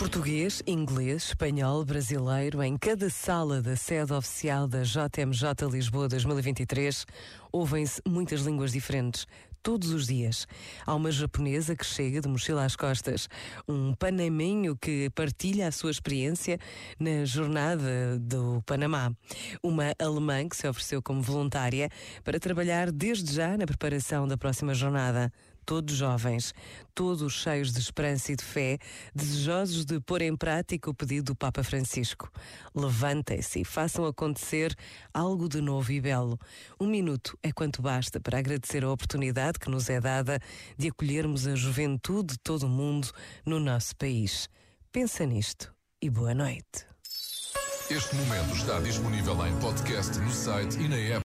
Português, inglês, espanhol, brasileiro, em cada sala da sede oficial da JMJ Lisboa 2023, ouvem-se muitas línguas diferentes, todos os dias. Há uma japonesa que chega de mochila às costas, um panaminho que partilha a sua experiência na jornada do Panamá, uma alemã que se ofereceu como voluntária para trabalhar desde já na preparação da próxima jornada todos jovens, todos cheios de esperança e de fé, desejosos de pôr em prática o pedido do Papa Francisco. Levantem-se e façam acontecer algo de novo e belo. Um minuto é quanto basta para agradecer a oportunidade que nos é dada de acolhermos a juventude de todo o mundo no nosso país. Pensa nisto e boa noite. Este momento está disponível em podcast no site e na app.